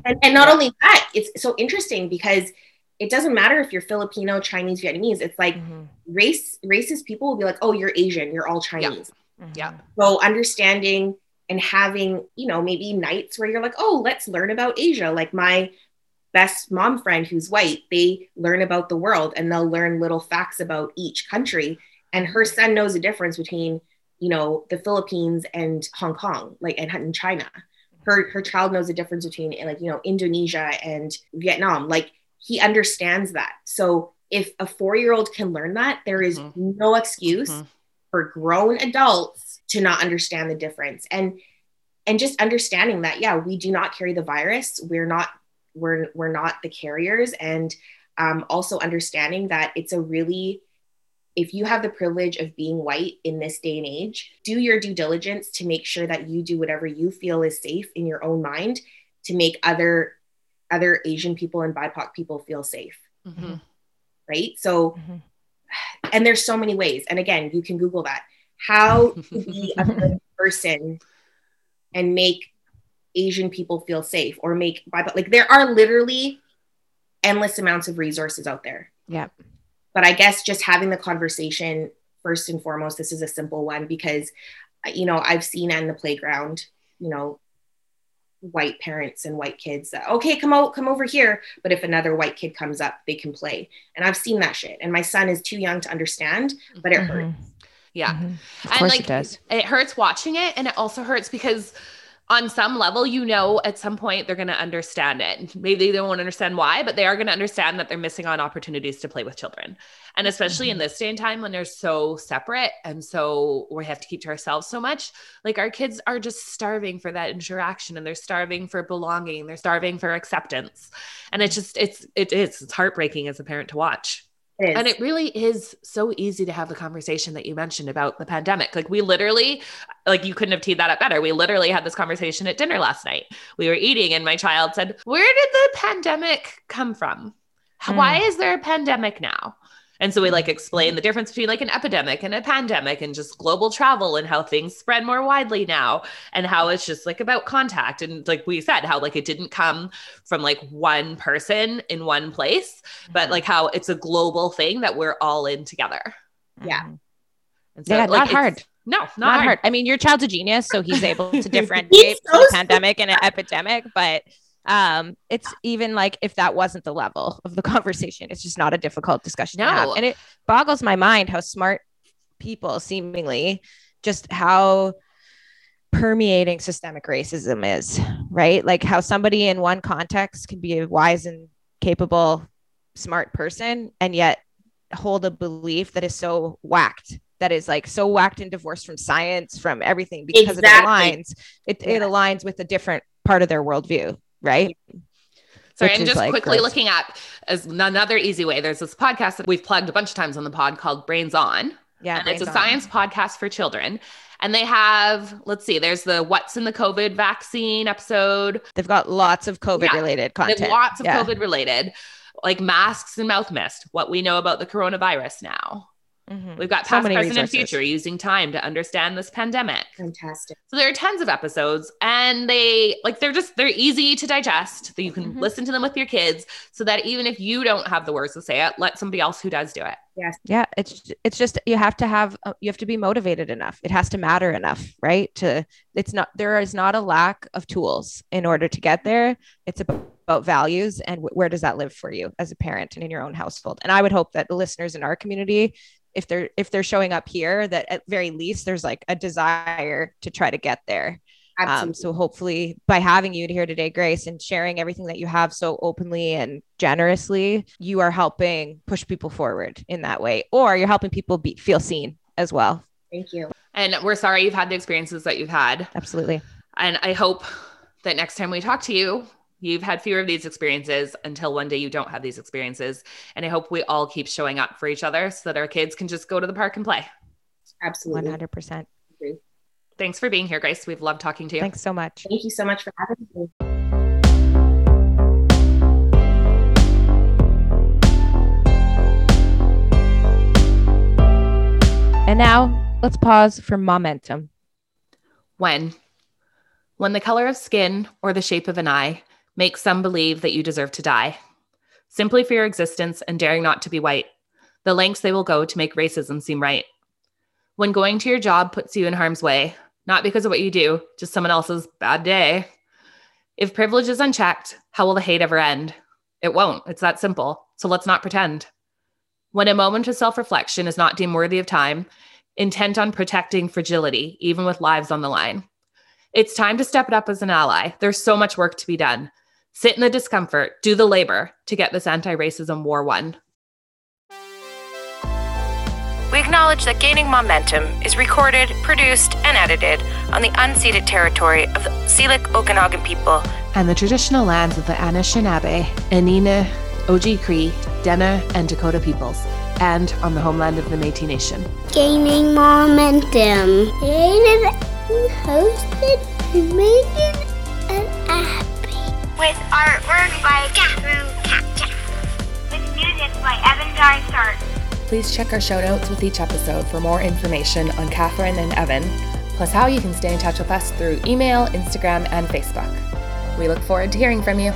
And, and not only that, it's so interesting because it doesn't matter if you're Filipino, Chinese, Vietnamese. It's like mm-hmm. race racist people will be like, "Oh, you're Asian, you're all Chinese." Yeah. Mm-hmm. Yeah. So understanding and having, you know, maybe nights where you're like, oh, let's learn about Asia. Like my best mom friend who's white, they learn about the world and they'll learn little facts about each country. And her son knows the difference between, you know, the Philippines and Hong Kong, like and, and China. Her her child knows the difference between like, you know, Indonesia and Vietnam. Like he understands that. So if a four year old can learn that, there is mm-hmm. no excuse mm-hmm for grown adults to not understand the difference. And and just understanding that yeah we do not carry the virus. We're not we're we're not the carriers. And um, also understanding that it's a really if you have the privilege of being white in this day and age do your due diligence to make sure that you do whatever you feel is safe in your own mind to make other other asian people and bipoc people feel safe. Mm-hmm. right? So mm-hmm and there's so many ways. And again, you can Google that. How [laughs] to be a good person and make Asian people feel safe or make like there are literally endless amounts of resources out there. Yeah. But I guess just having the conversation first and foremost, this is a simple one because you know, I've seen on the playground, you know, white parents and white kids that okay come out come over here but if another white kid comes up they can play and i've seen that shit and my son is too young to understand but it mm-hmm. hurts yeah mm-hmm. and like it, does. it hurts watching it and it also hurts because on some level, you know, at some point they're going to understand it. Maybe they won't understand why, but they are going to understand that they're missing on opportunities to play with children. And especially mm-hmm. in this day and time when they're so separate and so we have to keep to ourselves so much, like our kids are just starving for that interaction and they're starving for belonging, they're starving for acceptance. And it's just, it's, it is, it's heartbreaking as a parent to watch. And it really is so easy to have the conversation that you mentioned about the pandemic. Like we literally, like you couldn't have teed that up better. We literally had this conversation at dinner last night. We were eating and my child said, "Where did the pandemic come from? Mm. Why is there a pandemic now?" And so we like explain the difference between like an epidemic and a pandemic and just global travel and how things spread more widely now and how it's just like about contact. And like we said, how like it didn't come from like one person in one place, but mm-hmm. like how it's a global thing that we're all in together. Yeah. Mm-hmm. And so, yeah, like, not hard. No, not, not hard. hard. I mean, your child's a genius, so he's able to [laughs] differentiate so pandemic and an epidemic, but um it's even like if that wasn't the level of the [laughs] conversation it's just not a difficult discussion no. and it boggles my mind how smart people seemingly just how permeating systemic racism is right like how somebody in one context can be a wise and capable smart person and yet hold a belief that is so whacked that is like so whacked and divorced from science from everything because exactly. it aligns it, yeah. it aligns with a different part of their worldview right? Sorry, Which and just like quickly gross. looking at as another easy way. There's this podcast that we've plugged a bunch of times on the pod called Brains On. Yeah, and it's a on. science podcast for children. And they have, let's see, there's the what's in the COVID vaccine episode. They've got lots of COVID yeah, related content. lots of yeah. COVID related, like masks and mouth mist, what we know about the coronavirus now. Mm-hmm. We've got past, so present, and future using time to understand this pandemic. Fantastic. So there are tons of episodes, and they like they're just they're easy to digest. That you can mm-hmm. listen to them with your kids, so that even if you don't have the words to say it, let somebody else who does do it. Yes. Yeah. It's it's just you have to have uh, you have to be motivated enough. It has to matter enough, right? To it's not there is not a lack of tools in order to get there. It's about about values and where does that live for you as a parent and in your own household and i would hope that the listeners in our community if they're if they're showing up here that at very least there's like a desire to try to get there. Um, so hopefully by having you here today grace and sharing everything that you have so openly and generously you are helping push people forward in that way or you're helping people be, feel seen as well. Thank you. And we're sorry you've had the experiences that you've had. Absolutely. And i hope that next time we talk to you You've had fewer of these experiences until one day you don't have these experiences. And I hope we all keep showing up for each other so that our kids can just go to the park and play. Absolutely. 100%. Thanks for being here, Grace. We've loved talking to you. Thanks so much. Thank you so much for having me. And now let's pause for momentum. When? When the color of skin or the shape of an eye make some believe that you deserve to die. Simply for your existence and daring not to be white, the lengths they will go to make racism seem right. When going to your job puts you in harm's way, not because of what you do, just someone else's bad day. If privilege is unchecked, how will the hate ever end? It won't. It's that simple. So let's not pretend. When a moment of self reflection is not deemed worthy of time, intent on protecting fragility, even with lives on the line. It's time to step it up as an ally. There's so much work to be done. Sit in the discomfort, do the labor to get this anti racism war won. We acknowledge that Gaining Momentum is recorded, produced, and edited on the unceded territory of the Syilx Okanagan people and the traditional lands of the Anishinaabe, Anina, Oji Cree, Dene, and Dakota peoples, and on the homeland of the Métis Nation. Gaining Momentum. Created hosted by Megan and Abby with artwork by Catherine Capta. With music by Evan Dysart. Please check our show notes with each episode for more information on Catherine and Evan, plus how you can stay in touch with us through email, Instagram, and Facebook. We look forward to hearing from you.